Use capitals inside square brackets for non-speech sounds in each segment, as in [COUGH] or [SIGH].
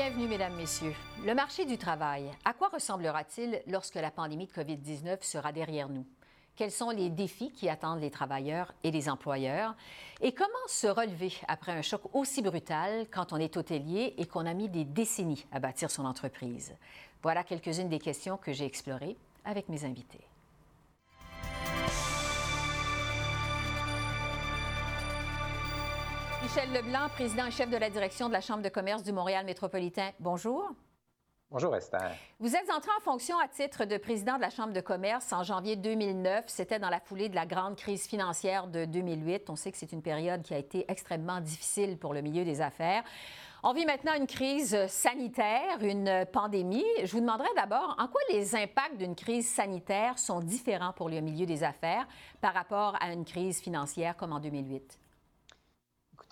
Bienvenue, Mesdames, Messieurs. Le marché du travail, à quoi ressemblera-t-il lorsque la pandémie de COVID-19 sera derrière nous? Quels sont les défis qui attendent les travailleurs et les employeurs? Et comment se relever après un choc aussi brutal quand on est hôtelier et qu'on a mis des décennies à bâtir son entreprise? Voilà quelques-unes des questions que j'ai explorées avec mes invités. Michel Leblanc, président et chef de la direction de la Chambre de commerce du Montréal métropolitain. Bonjour. Bonjour Esther. Vous êtes entré en fonction à titre de président de la Chambre de commerce en janvier 2009. C'était dans la foulée de la grande crise financière de 2008. On sait que c'est une période qui a été extrêmement difficile pour le milieu des affaires. On vit maintenant une crise sanitaire, une pandémie. Je vous demanderais d'abord en quoi les impacts d'une crise sanitaire sont différents pour le milieu des affaires par rapport à une crise financière comme en 2008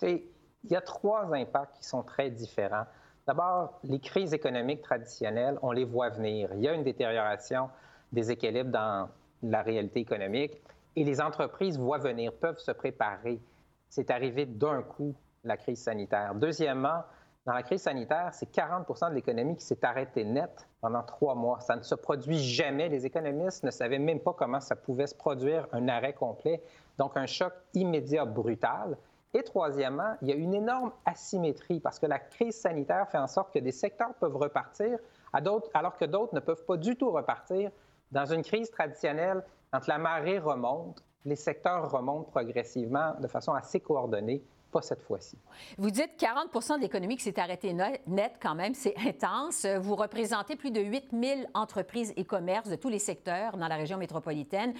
il y a trois impacts qui sont très différents. D'abord, les crises économiques traditionnelles, on les voit venir. Il y a une détérioration des équilibres dans la réalité économique et les entreprises voient venir, peuvent se préparer. C'est arrivé d'un coup, la crise sanitaire. Deuxièmement, dans la crise sanitaire, c'est 40% de l'économie qui s'est arrêtée net pendant trois mois. Ça ne se produit jamais. Les économistes ne savaient même pas comment ça pouvait se produire, un arrêt complet. Donc, un choc immédiat, brutal. Et troisièmement, il y a une énorme asymétrie parce que la crise sanitaire fait en sorte que des secteurs peuvent repartir alors que d'autres ne peuvent pas du tout repartir. Dans une crise traditionnelle, quand la marée remonte, les secteurs remontent progressivement de façon assez coordonnée pas cette fois-ci. Vous dites 40 de l'économie qui s'est arrêtée net quand même, c'est intense. Vous représentez plus de 8 000 entreprises et commerces de tous les secteurs dans la région métropolitaine.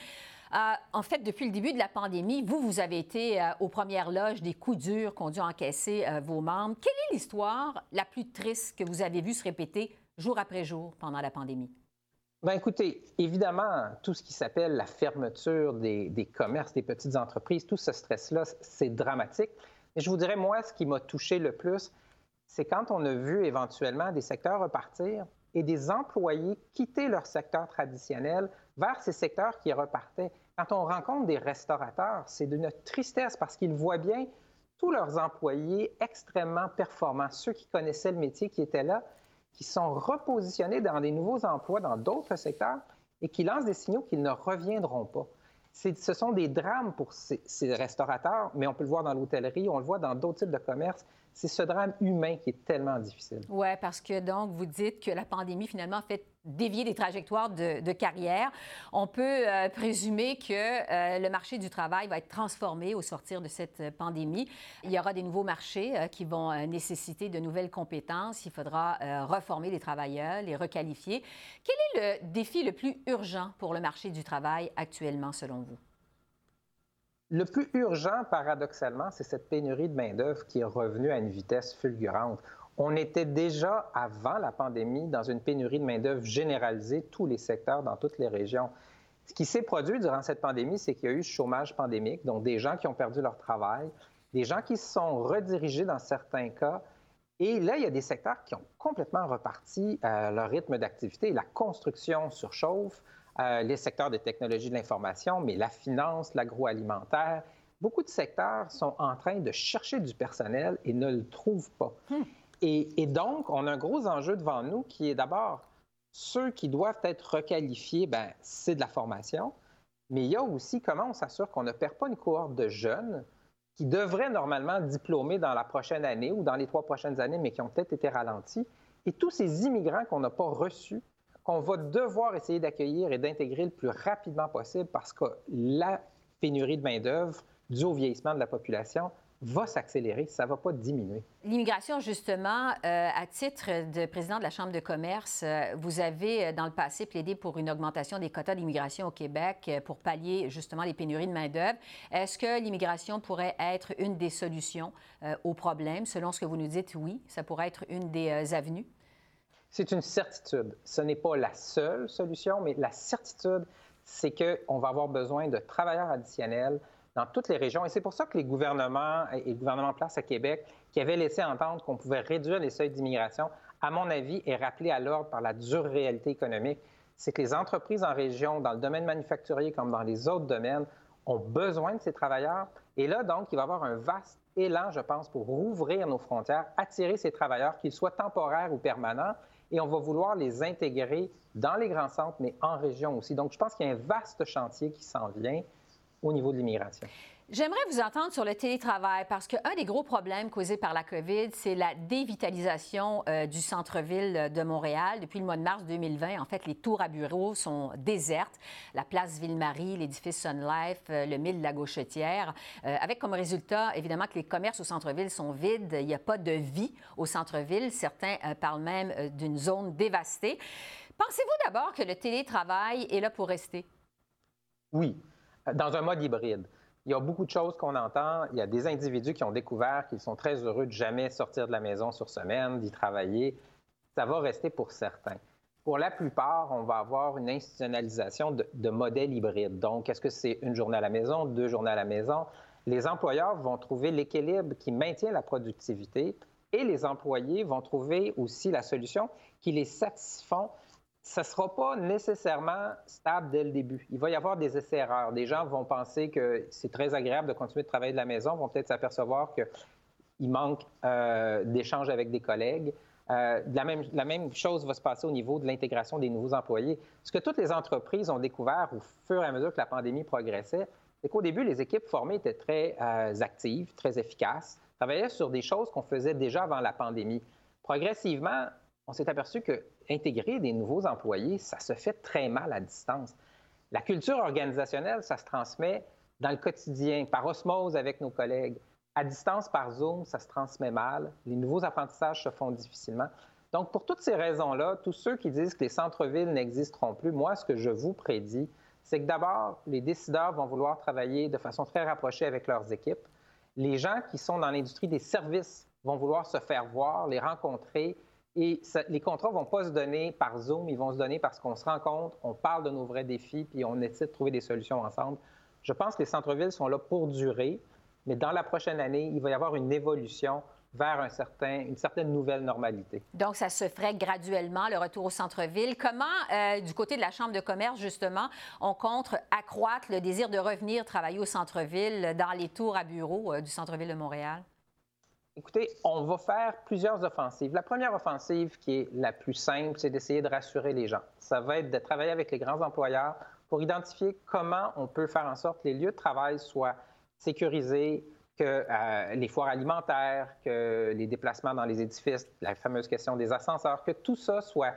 Euh, en fait, depuis le début de la pandémie, vous, vous avez été euh, aux premières loges des coups durs qu'ont dû encaisser euh, vos membres. Quelle est l'histoire la plus triste que vous avez vue se répéter jour après jour pendant la pandémie? Bien, écoutez, évidemment, tout ce qui s'appelle la fermeture des, des, commerces, des petites entreprises, tout ce stress-là, c'est dramatique. Mais je vous dirais, moi, ce qui m'a touché le plus, c'est quand on a vu éventuellement des secteurs repartir et des employés quitter leur secteur traditionnel vers ces secteurs qui repartaient. Quand on rencontre des restaurateurs, c'est d'une tristesse parce qu'ils voient bien tous leurs employés extrêmement performants, ceux qui connaissaient le métier, qui étaient là, qui sont repositionnés dans des nouveaux emplois dans d'autres secteurs et qui lancent des signaux qu'ils ne reviendront pas. Ce sont des drames pour ces, ces restaurateurs, mais on peut le voir dans l'hôtellerie, on le voit dans d'autres types de commerces c'est ce drame humain qui est tellement difficile. Oui, parce que donc, vous dites que la pandémie, finalement, fait dévier des trajectoires de, carrière. On peut euh, présumer que euh, le marché du travail va être transformé au sortir de cette pandémie. Il y aura des nouveaux marchés euh, qui vont nécessiter de nouvelles compétences. Il faudra reformer les travailleurs, les requalifier. Quel est le défi le plus urgent pour le marché du travail actuellement, selon vous? Le plus urgent, paradoxalement, c'est cette pénurie de main-d'œuvre qui est revenue à une vitesse fulgurante. On était déjà, avant la pandémie, dans une pénurie de main-d'œuvre généralisée, tous les secteurs, dans toutes les régions. Ce qui s'est produit durant cette pandémie, c'est qu'il y a eu chômage pandémique, donc des gens qui ont perdu leur travail, des gens qui se sont redirigés dans certains cas. Et là, il y a des secteurs qui ont complètement reparti à leur rythme d'activité. La construction surchauffe, euh, les secteurs de technologie de l'information, mais la finance, l'agroalimentaire. Beaucoup de secteurs sont en train de chercher du personnel et ne le trouvent pas. Hmm. Et, donc, on a un gros enjeu devant nous qui est d'abord ceux qui doivent être requalifiés, ben, c'est de la formation, mais il y a aussi comment on s'assure qu'on ne perd pas une cohorte de jeunes qui devraient normalement diplômer dans la prochaine année ou dans les trois prochaines années, mais qui ont peut-être été ralentis. Et tous ces immigrants qu'on n'a pas reçus, qu'on va devoir essayer d'accueillir et d'intégrer le plus rapidement possible parce que la pénurie de main-d'œuvre due au vieillissement de la population va s'accélérer, ça ne va pas diminuer. L'immigration, justement, euh, à titre de président de la Chambre de commerce, euh, vous avez euh, dans le passé plaidé pour une augmentation des quotas d'immigration au Québec pour pallier justement les pénuries de main-d'œuvre. Est-ce que l'immigration pourrait être une des solutions au problème? Selon ce que vous nous dites, oui, ça pourrait être une des avenues. C'est une certitude. Ce n'est pas la seule solution, mais la certitude, c'est qu'on va avoir besoin de travailleurs additionnels dans toutes les régions. Et c'est pour ça que les gouvernements et le gouvernement en place à Québec, qui avaient laissé entendre qu'on pouvait réduire les seuils d'immigration, à mon avis, est rappelé à l'ordre par la dure réalité économique. C'est que les entreprises en région, dans le domaine manufacturier comme dans les autres domaines, ont besoin de ces travailleurs, Et là, donc, il va y avoir un vaste élan, je pense, pour rouvrir nos frontières, attirer ces travailleurs, qu'ils soient temporaires ou permanents, et on va vouloir les intégrer dans les grands centres, mais en région aussi. Donc, je pense qu'il y a un vaste chantier qui s'en vient au niveau de l'immigration. J'aimerais vous entendre sur le télétravail parce qu'un des gros problèmes causés par la COVID, c'est la dévitalisation euh, du centre-ville de Montréal. Depuis le mois de mars 2020, en fait, les tours à bureaux sont désertes. La place Ville-Marie, l'édifice Sun Life, euh, le mille de la Gauchetière, euh, avec comme résultat, évidemment, que les commerces au centre-ville sont vides. Il n'y a pas de vie au centre-ville. Certains parlent même d'une zone dévastée. Pensez-vous d'abord que le télétravail est là pour rester? Oui, dans un mode hybride il y a beaucoup de choses qu'on entend. Il y a des individus qui ont découvert qu'ils sont très heureux de jamais sortir de la maison sur semaine, d'y travailler. Ça va rester pour certains. Pour la plupart, on va avoir une institutionnalisation de, de modèles hybrides. Donc, est-ce que c'est une journée à la maison, deux journées à la maison? Les employeurs vont trouver l'équilibre qui maintient la productivité et les employés vont trouver aussi la solution qui les satisfont ça ne sera pas nécessairement stable dès le début. Il va y avoir des essais-erreurs. Des gens vont penser que c'est très agréable de continuer de travailler de la maison, vont peut-être s'apercevoir qu'il manque euh, d'échanges avec des collègues. Euh, la, même, chose va se passer au niveau de l'intégration des nouveaux employés. Ce que toutes les entreprises ont découvert au fur et à mesure que la pandémie progressait, c'est qu'au début, les équipes formées étaient très euh, actives, très efficaces, travaillaient sur des choses qu'on faisait déjà avant la pandémie. Progressivement, on s'est aperçu que intégrer des nouveaux employés, ça se fait très mal à distance. La culture organisationnelle, ça se transmet dans le quotidien, par osmose avec nos collègues. À distance, par Zoom, ça se transmet mal. Les nouveaux apprentissages se font difficilement. Donc, pour toutes ces raisons-là, tous ceux qui disent que les centres-villes n'existeront plus, moi, ce que je vous prédis, c'est que d'abord, les décideurs vont vouloir travailler de façon très rapprochée avec leurs équipes. Les gens qui sont dans l'industrie des services vont vouloir se faire voir, les rencontrer, et les contrats ne vont pas se donner par Zoom, ils vont se donner parce qu'on se rend compte, on parle de nos vrais défis, puis on essaie de trouver des solutions ensemble. Je pense que les centres-villes sont là pour durer, mais dans la prochaine année, il va y avoir une évolution vers une certaine nouvelle normalité. Donc, ça se ferait graduellement, le retour au centre-ville. Comment, euh, du côté de la Chambre de commerce, justement, on compte accroître le désir de revenir travailler au centre-ville dans les tours à bureaux euh, du centre-ville de Montréal? Écoutez, on va faire plusieurs offensives. La première offensive, qui est la plus simple, c'est d'essayer de rassurer les gens. Ça va être de travailler avec les grands employeurs pour identifier comment on peut faire en sorte que les lieux de travail soient sécurisés, que euh, les foires alimentaires, que les déplacements dans les édifices, la fameuse question des ascenseurs, que tout ça soit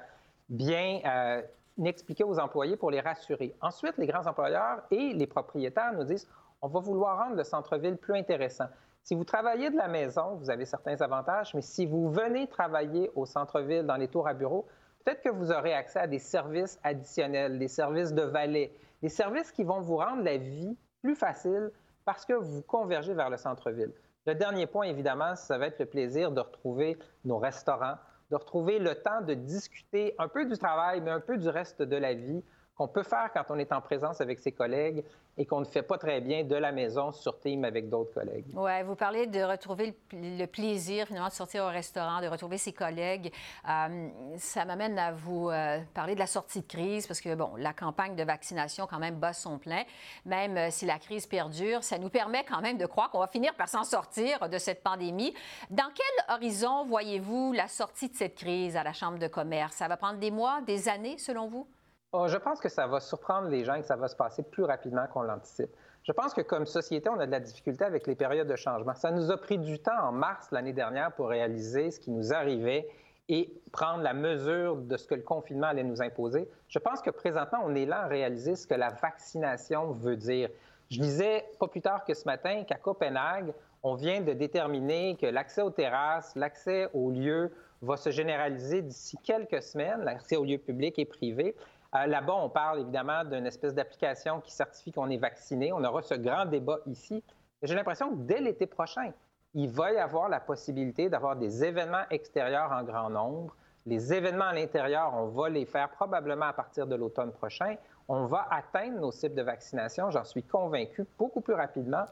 bien euh, expliqué aux employés pour les rassurer. Ensuite, les grands employeurs et les propriétaires nous disent on va vouloir rendre le centre-ville plus intéressant. Si vous travaillez de la maison, vous avez certains avantages, mais si vous venez travailler au centre-ville, dans les tours à bureaux, peut-être que vous aurez accès à des services additionnels, des services de valet, des services qui vont vous rendre la vie plus facile parce que vous convergez vers le centre-ville. Le dernier point, évidemment, ça va être le plaisir de retrouver nos restaurants, de retrouver le temps de discuter un peu du travail, mais un peu du reste de la vie qu'on peut faire quand on est en présence avec ses collègues et qu'on ne fait pas très bien de la maison sur Team avec d'autres collègues. Oui, vous parlez de retrouver le, plaisir finalement de sortir au restaurant, de retrouver ses collègues. Euh, ça m'amène à vous euh, parler de la sortie de crise parce que, bon, la campagne de vaccination quand même bat son plein. Même euh, si la crise perdure, ça nous permet quand même de croire qu'on va finir par s'en sortir de cette pandémie. Dans quel horizon voyez-vous la sortie de cette crise à la Chambre de commerce? Ça va prendre des mois, des années, selon vous? Oh, je pense que ça va surprendre les gens et que ça va se passer plus rapidement qu'on l'anticipe. Je pense que comme société, on a de la difficulté avec les périodes de changement. Ça nous a pris du temps en mars l'année dernière pour réaliser ce qui nous arrivait et prendre la mesure de ce que le confinement allait nous imposer. Je pense que présentement, on est là à réaliser ce que la vaccination veut dire. Je disais pas plus tard que ce matin qu'à Copenhague, on vient de déterminer que l'accès aux terrasses, l'accès aux lieux va se généraliser d'ici quelques semaines, l'accès aux lieux publics et privés. Euh, là-bas, on parle évidemment d'une espèce d'application qui certifie qu'on est vacciné. On aura ce grand débat ici. J'ai l'impression que dès l'été prochain, il va y avoir la possibilité d'avoir des événements extérieurs en grand nombre. Les événements à l'intérieur, on va les faire probablement à partir de l'automne prochain. On va atteindre nos cibles de vaccination, j'en suis convaincu, beaucoup plus rapidement.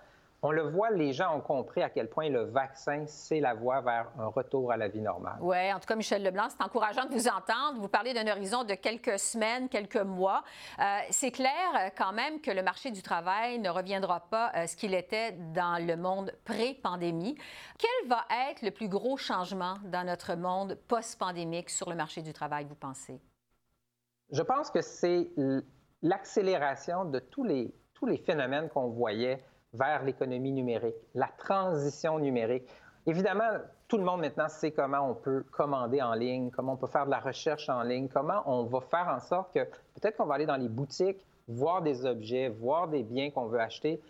On le voit, les gens ont compris à quel point le vaccin, c'est la voie vers un retour à la vie normale. Oui, en tout cas, Michel Leblanc, c'est encourageant de vous entendre. Vous parlez d'un horizon de quelques semaines, quelques mois. Euh, c'est clair euh, quand même que le marché du travail ne reviendra pas à euh, ce qu'il était dans le monde pré-pandémie. Quel va être le plus gros changement dans notre monde post-pandémique sur le marché du travail, vous pensez? Je pense que c'est l'accélération de tous les, tous les phénomènes qu'on voyait vers l'économie numérique, la transition numérique. Évidemment, tout le monde maintenant sait comment on peut commander en ligne, comment on peut faire de la recherche en ligne, comment on va faire en sorte que peut-être qu'on va aller dans les boutiques, voir des objets, voir des biens qu'on veut acheter,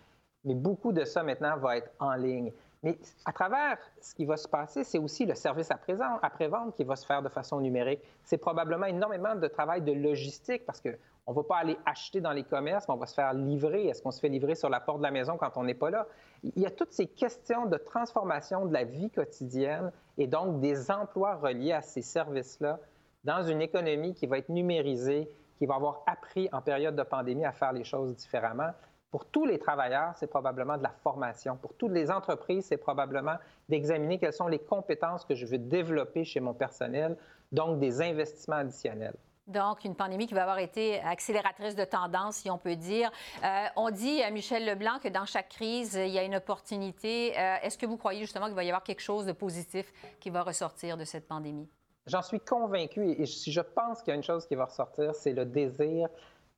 mais beaucoup de ça maintenant va être en ligne. Mais à travers ce qui va se passer, c'est aussi le service après-vente qui va se faire de façon numérique. C'est probablement énormément de travail de logistique parce que on ne va pas aller acheter dans les commerces, mais on va se faire livrer. Est-ce qu'on se fait livrer sur la porte de la maison quand on n'est pas là? Il y a toutes ces questions de transformation de la vie quotidienne et donc des emplois reliés à ces services-là dans une économie qui va être numérisée, qui va avoir appris en période de pandémie à faire les choses différemment. Pour tous les travailleurs, c'est probablement de la formation. Pour toutes les entreprises, c'est probablement d'examiner quelles sont les compétences que je veux développer chez mon personnel, donc des investissements additionnels. Donc, une pandémie qui va avoir été accélératrice de tendance, si on peut dire. Euh, on dit à Michel Leblanc que dans chaque crise, il y a une opportunité. Euh, est-ce que vous croyez justement qu'il va y avoir quelque chose de positif qui va ressortir de cette pandémie? J'en suis convaincu et si je pense qu'il y a une chose qui va ressortir, c'est le désir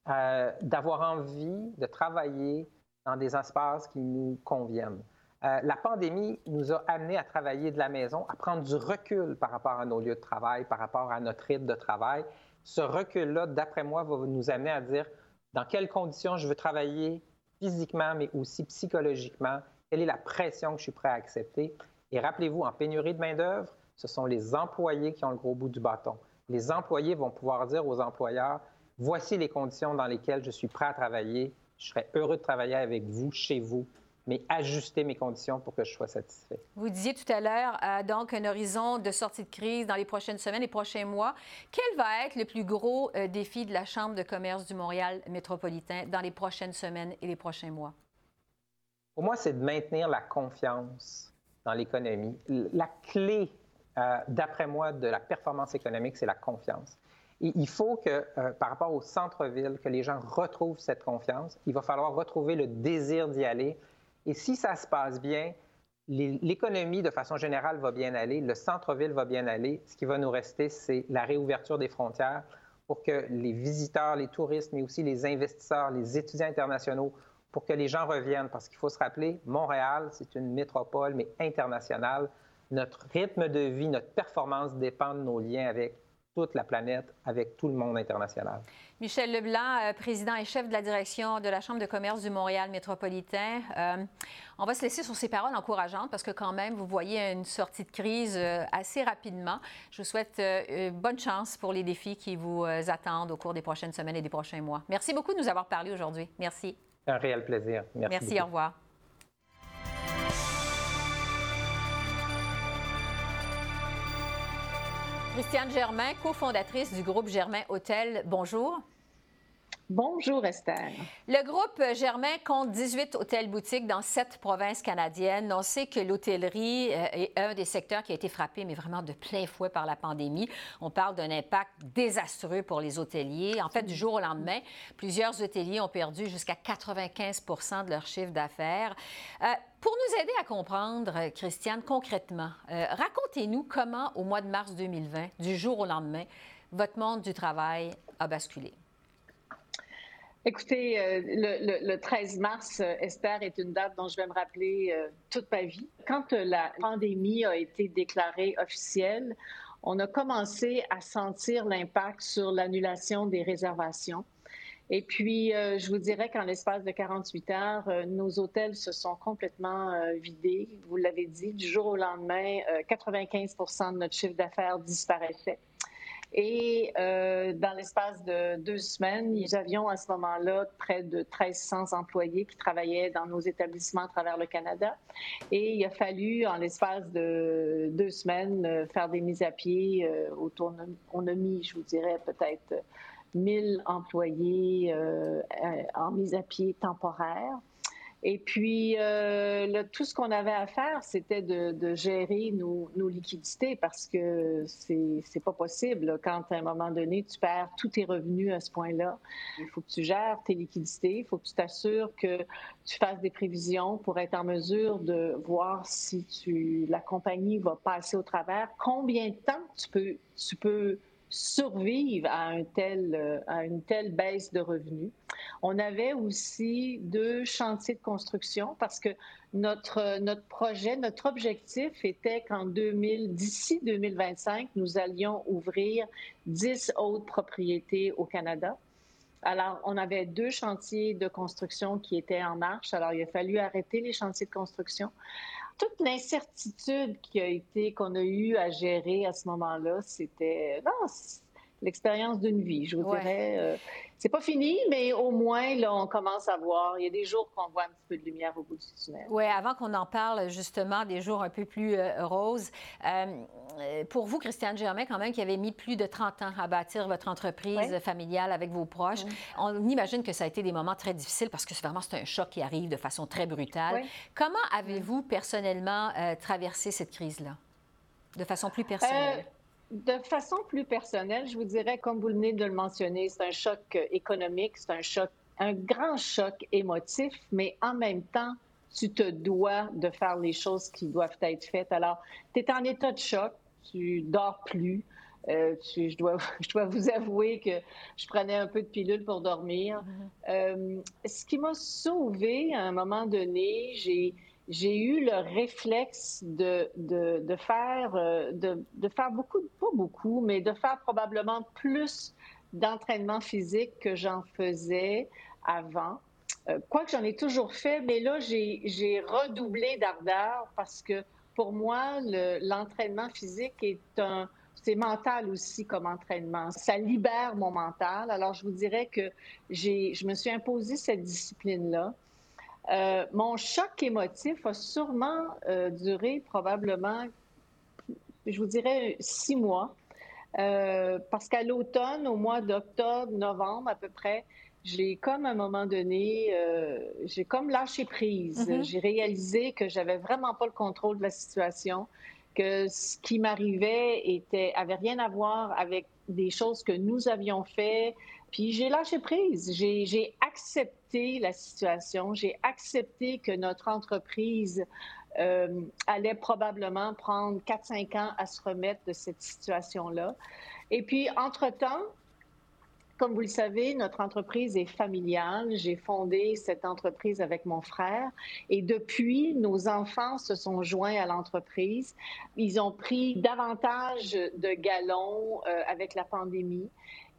euh, d'avoir envie de travailler dans des espaces qui nous conviennent. la pandémie nous a amené à travailler de la maison, à prendre du recul par rapport à nos lieux de travail, par rapport à notre rythme de travail ce recul-là, d'après moi, va nous amener à dire dans quelles conditions je veux travailler physiquement, mais aussi psychologiquement, quelle est la pression que je suis prêt à accepter? Et rappelez-vous, en pénurie de main-d'œuvre, ce sont les employés qui ont le gros bout du bâton. Les employés vont pouvoir dire aux employeurs voici les conditions dans lesquelles je suis prêt à travailler, je serais heureux de travailler avec vous, chez vous, mais ajuster mes conditions pour que je sois satisfait. Vous disiez tout à l'heure, euh, donc, un horizon de sortie de crise dans les prochaines semaines, les prochains mois. Quel va être le plus gros euh, défi de la Chambre de commerce du Montréal métropolitain dans les prochaines semaines et les prochains mois? Pour moi, c'est de maintenir la confiance dans l'économie. La clé, euh, d'après moi, de la performance économique, c'est la confiance. Et il faut que, par rapport au centre-ville, que les gens retrouvent cette confiance. Il va falloir retrouver le désir d'y aller et si ça se passe bien, l'économie, de façon générale, va bien aller, le centre-ville va bien aller. Ce qui va nous rester, c'est la réouverture des frontières pour que les visiteurs, les touristes, mais aussi les investisseurs, les étudiants internationaux, pour que les gens reviennent. Parce qu'il faut se rappeler, Montréal, c'est une métropole, mais internationale. Notre rythme de vie, notre performance dépend de nos liens avec toute la planète, avec tout le monde international. Michel Leblanc, euh, président et chef de la direction de la Chambre de commerce du Montréal métropolitain. Euh, on va se laisser sur ces paroles encourageantes parce que quand même, vous voyez une sortie de crise euh, assez rapidement. Je vous souhaite bonne chance pour les défis qui vous attendent au cours des prochaines semaines et des prochains mois. Merci beaucoup de nous avoir parlé aujourd'hui. Merci. Un réel plaisir. Merci. Merci, au revoir. Christiane Germain, cofondatrice du groupe Germain Hôtel. Bonjour. Bonjour Esther. Le groupe Germain compte 18 hôtels-boutiques dans sept provinces canadiennes. On sait que l'hôtellerie euh, est un des secteurs qui a été frappé, mais vraiment de plein fouet par la pandémie. On parle d'un impact désastreux pour les hôteliers. En fait, du jour au lendemain, plusieurs hôteliers ont perdu jusqu'à 95% de leur chiffre d'affaires. Euh, pour nous aider à comprendre, Christiane, concrètement, euh, racontez-nous comment, au mois de mars 2020, du jour au lendemain, votre monde du travail a basculé. Écoutez, euh, le, 13 mars, euh, Esther, est une date dont je vais me rappeler euh, toute ma vie. Quand la pandémie a été déclarée officielle, on a commencé à sentir l'impact sur l'annulation des réservations. Et puis, je vous dirais qu'en l'espace de 48 heures, nos hôtels se sont complètement vidés. Vous l'avez dit, du jour au lendemain, 95 de notre chiffre d'affaires disparaissait. Et euh, dans l'espace de deux semaines, nous avions à ce moment-là près de 1300 employés qui travaillaient dans nos établissements à travers le Canada. Et il a fallu, en l'espace de deux semaines, euh, faire des mises à pied. Euh, autour, on a mis, je vous dirais, peut-être 1000 employés en mise à pied temporaire. Et puis, euh, tout ce qu'on avait à faire, c'était de, gérer nos, liquidités parce que c'est pas possible. Quand à un moment donné, tu perds tous tes revenus à ce point-là, il faut que tu gères tes liquidités, il faut que tu t'assures que tu fasses des prévisions pour être en mesure de voir si la compagnie va passer au travers, combien de temps tu peux, survivre à une telle baisse de revenus? On avait aussi deux chantiers de construction parce que notre, notre projet, notre objectif était qu'en 2000, d'ici 2025, nous allions ouvrir 10 autres propriétés au Canada. Alors, on avait deux chantiers de construction qui étaient en marche. Alors, il a fallu arrêter les chantiers de construction toute l'incertitude qui a été, qu'on a eu à gérer à ce moment-là, c'était, non, l'expérience d'une vie, je vous dirais. Euh, c'est pas fini, mais au moins, là, on commence à voir. Il y a des jours qu'on voit un petit peu de lumière au bout du tunnel. Oui, avant qu'on en parle, justement, des jours un peu plus euh, roses. Euh, pour vous, Christiane Germain, quand même, qui avez mis plus de 30 ans à bâtir votre entreprise familiale avec vos proches, on imagine que ça a été des moments très difficiles parce que vraiment, c'est un choc qui arrive de façon très brutale. Comment avez-vous personnellement traversé cette crise-là, de façon plus personnelle? De façon plus personnelle, je vous dirais, comme vous venez de le mentionner, c'est un choc euh, économique, c'est un choc, un grand choc émotif, mais en même temps, tu te dois de faire les choses qui doivent être faites. Alors, tu es en état de choc, tu dors plus. Euh, je, dois, [LAUGHS] je dois vous avouer que je prenais un peu de pilule pour dormir. Mm-hmm. Euh, ce qui m'a sauvé à un moment donné, j'ai j'ai eu le réflexe de, de, de faire, euh, de, de, faire beaucoup, pas beaucoup, mais de faire probablement plus d'entraînement physique que j'en faisais avant. Euh, Quoique j'en ai toujours fait, mais là, j'ai redoublé d'ardeur parce que pour moi, l'entraînement physique est un, c'est mental aussi comme entraînement. Ça libère mon mental. Alors, je vous dirais que j'ai, je me suis imposé cette discipline-là. Euh, mon choc émotif a sûrement euh, duré probablement, je vous dirais, six mois. Euh, parce qu'à l'automne, au mois d'octobre, novembre à peu près, j'ai comme à un moment donné, j'ai comme lâché prise. Mm-hmm. J'ai réalisé que j'avais vraiment pas le contrôle de la situation, que ce qui m'arrivait était avait rien à voir avec des choses que nous avions fait, puis j'ai lâché prise. J'ai accepté la situation. J'ai accepté que notre entreprise euh, allait probablement prendre 4-5 ans à se remettre de cette situation-là. Et puis, entre-temps, comme vous le savez, notre entreprise est familiale. J'ai fondé cette entreprise avec mon frère et depuis, nos enfants se sont joints à l'entreprise. Ils ont pris davantage de galons euh, avec la pandémie.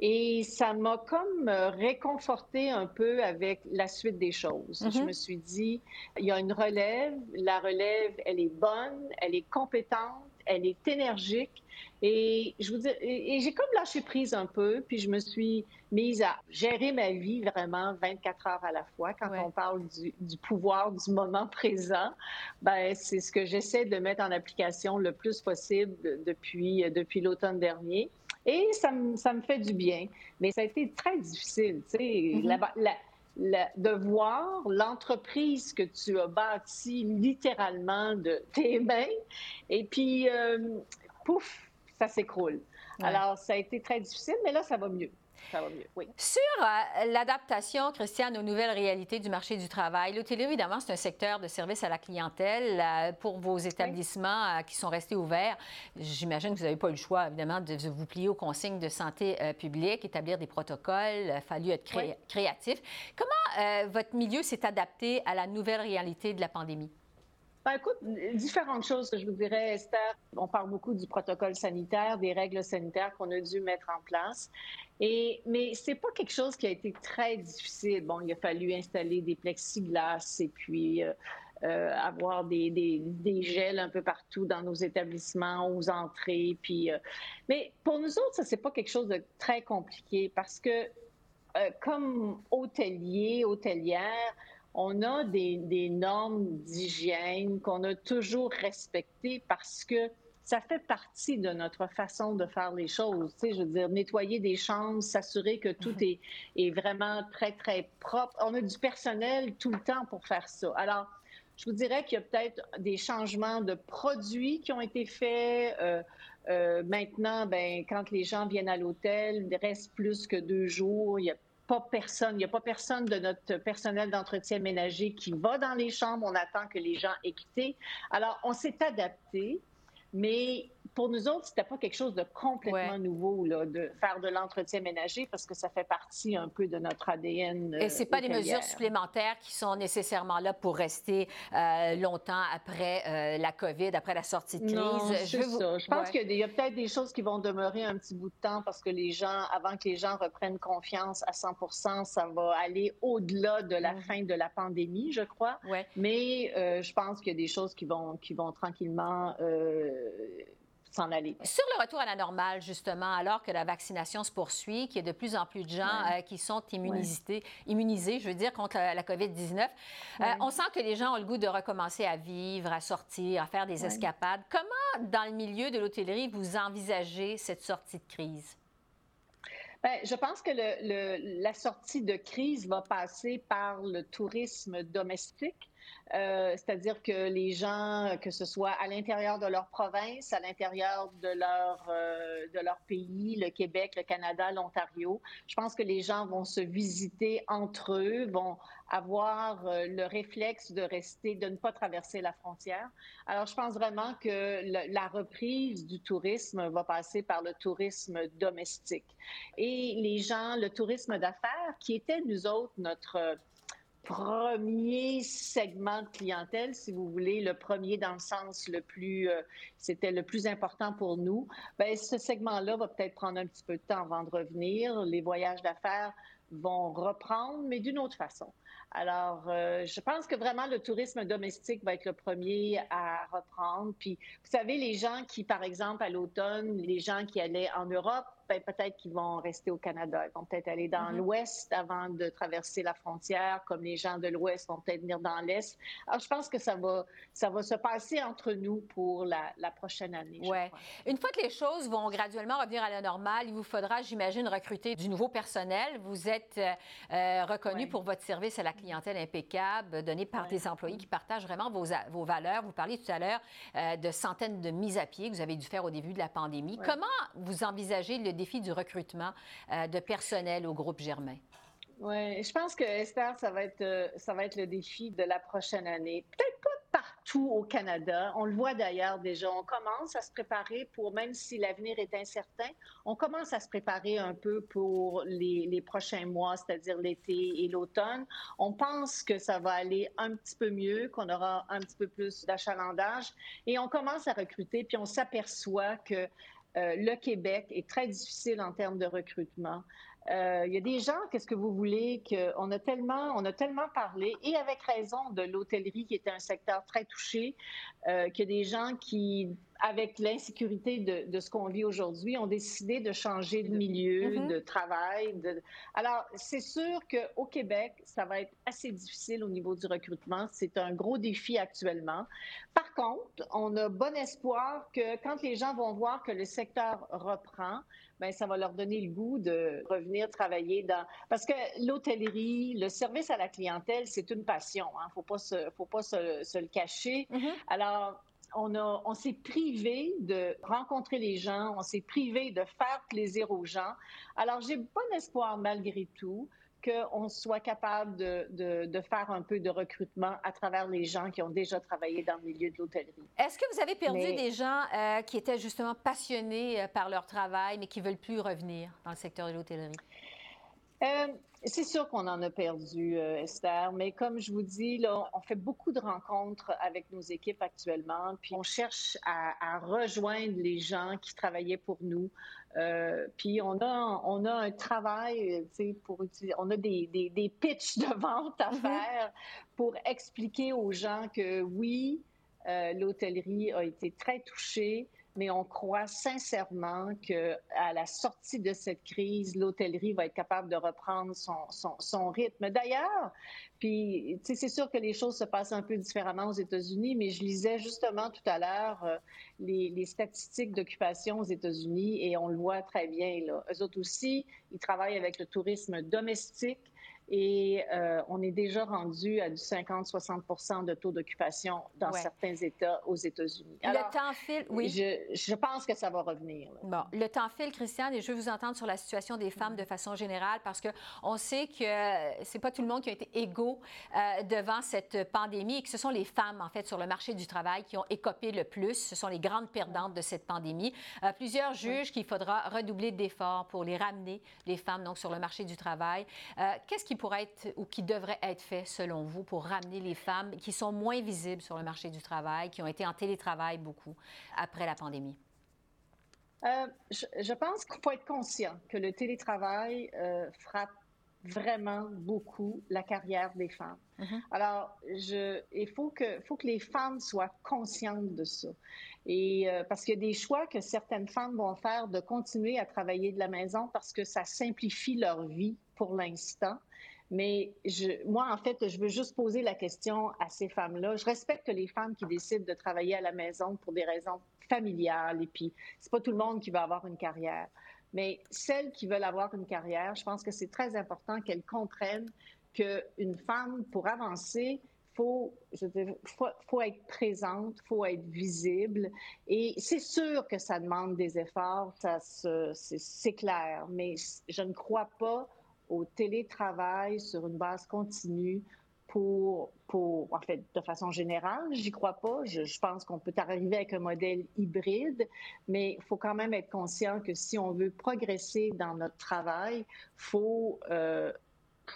Et ça m'a comme euh, réconforté un peu avec la suite des choses. Je mhm. me suis dit, il y a une relève, la relève, elle est bonne, elle est compétente, elle est énergique. Et je vous dis, et j'ai comme lâché prise un peu, puis je me suis mise à gérer ma vie vraiment 24 heures à la fois. Quand on parle du, du, pouvoir du moment présent, ben c'est ce que j'essaie de mettre en application le plus possible depuis depuis l'automne dernier. Et ça me, ça me fait du bien. Mais ça a été très difficile, tu sais. Mm-hmm. de voir l'entreprise que tu as bâtie littéralement de tes mains, et puis, euh, pouf, ça s'écroule. Alors, ça a été très difficile, mais là, ça va mieux. Sur euh, l'adaptation, Christiane, aux nouvelles réalités du marché du travail, l'hôtellerie, évidemment, c'est un secteur de service à la clientèle. Euh, pour vos établissements euh, qui sont restés ouverts, j'imagine que vous n'avez pas eu le choix, évidemment, de vous plier aux consignes de santé publique, établir des protocoles, il a fallu être créatif. Comment votre milieu s'est adapté à la nouvelle réalité de la pandémie? Ben, écoute, différentes choses, je vous dirais, Esther. On parle beaucoup du protocole sanitaire, des règles sanitaires qu'on a dû mettre en place. Et, mais c'est pas quelque chose qui a été très difficile. Bon, il a fallu installer des plexiglas et puis euh, euh, avoir des, des, des, gels un peu partout dans nos établissements, aux entrées. Puis, euh, mais pour nous autres, ça, c'est pas quelque chose de très compliqué parce que comme hôtelier, hôtelière, on a des, normes d'hygiène qu'on a toujours respectées parce que ça fait partie de notre façon de faire les choses. Tu sais, je veux dire, nettoyer des chambres, s'assurer que tout mhm. est, est vraiment très, très propre. On a du personnel tout le temps pour faire ça. Alors, je vous dirais qu'il y a peut-être des changements de produits qui ont été faits. Euh, euh, maintenant, ben, quand les gens viennent à l'hôtel, il reste plus que deux jours. Il n'y a pas personne, il n'y a pas personne de notre personnel d'entretien ménager qui va dans les chambres. On attend que les gens aient quitté. Alors, on s'est adapté, mais pour nous autres, c'était pas quelque chose de complètement nouveau là, de faire de l'entretien ménager parce que ça fait partie un peu de notre ADN. Et c'est pas des mesures supplémentaires qui sont nécessairement là pour rester euh, longtemps après euh, la COVID, après la sortie de crise. Non, je, veux ça. je pense qu'il y a, peut-être des choses qui vont demeurer un petit bout de temps parce que les gens, avant que les gens reprennent confiance à 100 ça va aller au-delà de la mm-hmm. fin de la pandémie, je crois. Ouais. Mais euh, je pense qu'il y a des choses qui vont, qui vont tranquillement aller. Sur le retour à la normale, justement, alors que la vaccination se poursuit, qu'il y a de plus en plus de gens euh, qui sont immunisés, immunisés, je veux dire, contre la, COVID-19, euh, on sent que les gens ont le goût de recommencer à vivre, à sortir, à faire des escapades. Comment, dans le milieu de l'hôtellerie, vous envisagez cette sortie de crise? Bien, je pense que le, la sortie de crise va passer par le tourisme domestique. Euh, c'est-à-dire que les gens, que ce soit à l'intérieur de leur province, à l'intérieur de leur euh, de leur pays, le Québec, le Canada, l'Ontario, je pense que les gens vont se visiter entre eux, vont avoir euh, le réflexe de rester, de ne pas traverser la frontière. Alors, je pense vraiment que la reprise du tourisme va passer par le tourisme domestique. Et les gens, le tourisme d'affaires, qui était, nous autres, notre premier segment de clientèle, si vous voulez, le premier dans le sens le plus, euh, c'était le plus important pour nous. Ben, ce segment-là va peut-être prendre un petit peu de temps avant de revenir. Les voyages d'affaires vont reprendre, mais d'une autre façon. Alors, euh, je pense que vraiment le tourisme domestique va être le premier à reprendre. Puis, vous savez, les gens qui, par exemple, à l'automne, les gens qui allaient en Europe, ben, peut-être qu'ils vont rester au Canada. Ils vont peut-être aller dans mm-hmm. l'Ouest avant de traverser la frontière, comme les gens de l'Ouest vont peut-être venir dans l'Est. Alors, je pense que ça va, ça va se passer entre nous pour la, prochaine année. Oui. Une fois que les choses vont graduellement revenir à la normale, il vous faudra, j'imagine, recruter du nouveau personnel. Vous êtes euh, euh, reconnu pour votre service à la clientèle impeccable, donné par des employés qui partagent vraiment vos, vos valeurs. Vous parliez tout à l'heure euh, de centaines de mises à pied que vous avez dû faire au début de la pandémie. Comment vous envisagez le défi du recrutement euh, de personnel au groupe Germain? Oui, je pense que Esther, ça va être euh, ça va être le défi de la prochaine année. Peut-être pas partout au Canada. On le voit d'ailleurs déjà. On commence à se préparer pour, même si l'avenir est incertain, on commence à se préparer un peu pour les, les prochains mois, c'est-à-dire l'été et l'automne. On pense que ça va aller un petit peu mieux, qu'on aura un petit peu plus d'achalandage, et on commence à recruter. Puis on s'aperçoit que euh, le Québec est très difficile en termes de recrutement. Euh, il y a des gens, qu'est-ce que vous voulez, qu'on a tellement, on a tellement parlé, et avec raison, de l'hôtellerie qui était un secteur très touché, euh, qu'il y a des gens qui avec l'insécurité de, de, ce qu'on vit aujourd'hui, ont décidé de changer de milieu, mm-hmm. de travail. De... Alors, c'est sûr qu'au Québec, ça va être assez difficile au niveau du recrutement. C'est un gros défi actuellement. Par contre, on a bon espoir que quand les gens vont voir que le secteur reprend, ben ça va leur donner le goût de revenir travailler dans parce que l'hôtellerie, le service à la clientèle, c'est une passion. Hein. Faut pas se, faut pas se, se le cacher. Mm-hmm. Alors on, on s'est privé de rencontrer les gens, on s'est privé de faire plaisir aux gens. Alors, j'ai bon espoir malgré tout qu'on soit capable de, de, faire un peu de recrutement à travers les gens qui ont déjà travaillé dans le milieu de l'hôtellerie. Est-ce que vous avez perdu des gens euh, qui étaient justement passionnés euh, par leur travail, mais qui veulent plus revenir dans le secteur de l'hôtellerie? Euh, c'est sûr qu'on en a perdu, euh, Esther, mais comme je vous dis, là, on fait beaucoup de rencontres avec nos équipes actuellement, puis on cherche à, rejoindre les gens qui travaillaient pour nous. Euh, puis on a, on a un travail, pour utiliser, on a des, des, des pitchs de vente à mm-hmm. faire pour expliquer aux gens que oui, l'hôtellerie a été très touchée, mais on croit sincèrement que à la sortie de cette crise, l'hôtellerie va être capable de reprendre son, son, rythme. D'ailleurs, puis c'est sûr que les choses se passent un peu différemment aux États-Unis, mais je lisais justement tout à l'heure euh, les, les, statistiques d'occupation aux États-Unis et on le voit très bien. Là. Eux autres aussi, ils travaillent avec le tourisme domestique et euh, on est déjà rendu à du 50-60 de taux d'occupation dans certains États aux États-Unis. Le temps file, oui. Je, je, pense que ça va revenir. Bon, le temps file, Christiane, et je veux vous entendre sur la situation des femmes de façon générale parce qu'on sait que c'est pas tout le monde qui a été égaux euh, devant cette pandémie et que ce sont les femmes, en fait, sur le marché du travail qui ont écopé le plus. Ce sont les grandes perdantes de cette pandémie. Euh, plusieurs jugent qu'il faudra redoubler d'efforts pour les ramener, les femmes, donc, sur le marché du travail. Euh, qu'est-ce qui pourrait être ou qui devrait être fait, selon vous, pour ramener les femmes qui sont moins visibles sur le marché du travail, qui ont été en télétravail beaucoup après la pandémie? Euh, je, je, pense qu'il faut être conscient que le télétravail euh, frappe vraiment beaucoup la carrière des femmes. Mm-hmm. Alors, je, il faut que, faut que les femmes soient conscientes de ça. Et euh, parce qu'il y a des choix que certaines femmes vont faire de continuer à travailler de la maison parce que ça simplifie leur vie pour l'instant. Mais moi, en fait, je veux juste poser la question à ces femmes-là. Je respecte les femmes qui décident de travailler à la maison pour des raisons familiales. Et puis, c'est pas tout le monde qui va avoir une carrière. Mais celles qui veulent avoir une carrière, je pense que c'est très important qu'elles comprennent qu'une femme, pour avancer, faut, faut, faut être présente, faut être visible. Et c'est sûr que ça demande des efforts, ça c'est clair. Mais je ne crois pas au télétravail sur une base continue pour, pour, en fait, de façon générale, j'y crois pas. Je, je pense qu'on peut arriver avec un modèle hybride, mais il faut quand même être conscient que si on veut progresser dans notre travail, faut euh,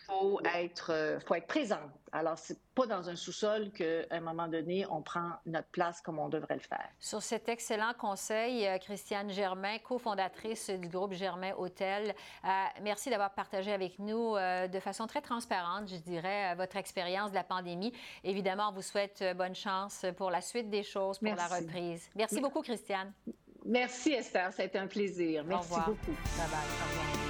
faut être, euh, faut être présente. Alors, c'est pas dans un sous-sol qu'à un moment donné, on prend notre place comme on devrait le faire. Sur cet excellent conseil, euh, Christiane Germain, cofondatrice du groupe Germain Hôtel, euh, merci d'avoir partagé avec nous de façon très transparente, je dirais, votre expérience de la pandémie. Évidemment, on vous souhaite bonne chance pour la suite des choses, pour la reprise. Merci beaucoup, Christiane. Merci, Esther. Ça a été un plaisir. Merci beaucoup. Bye bye. Au revoir.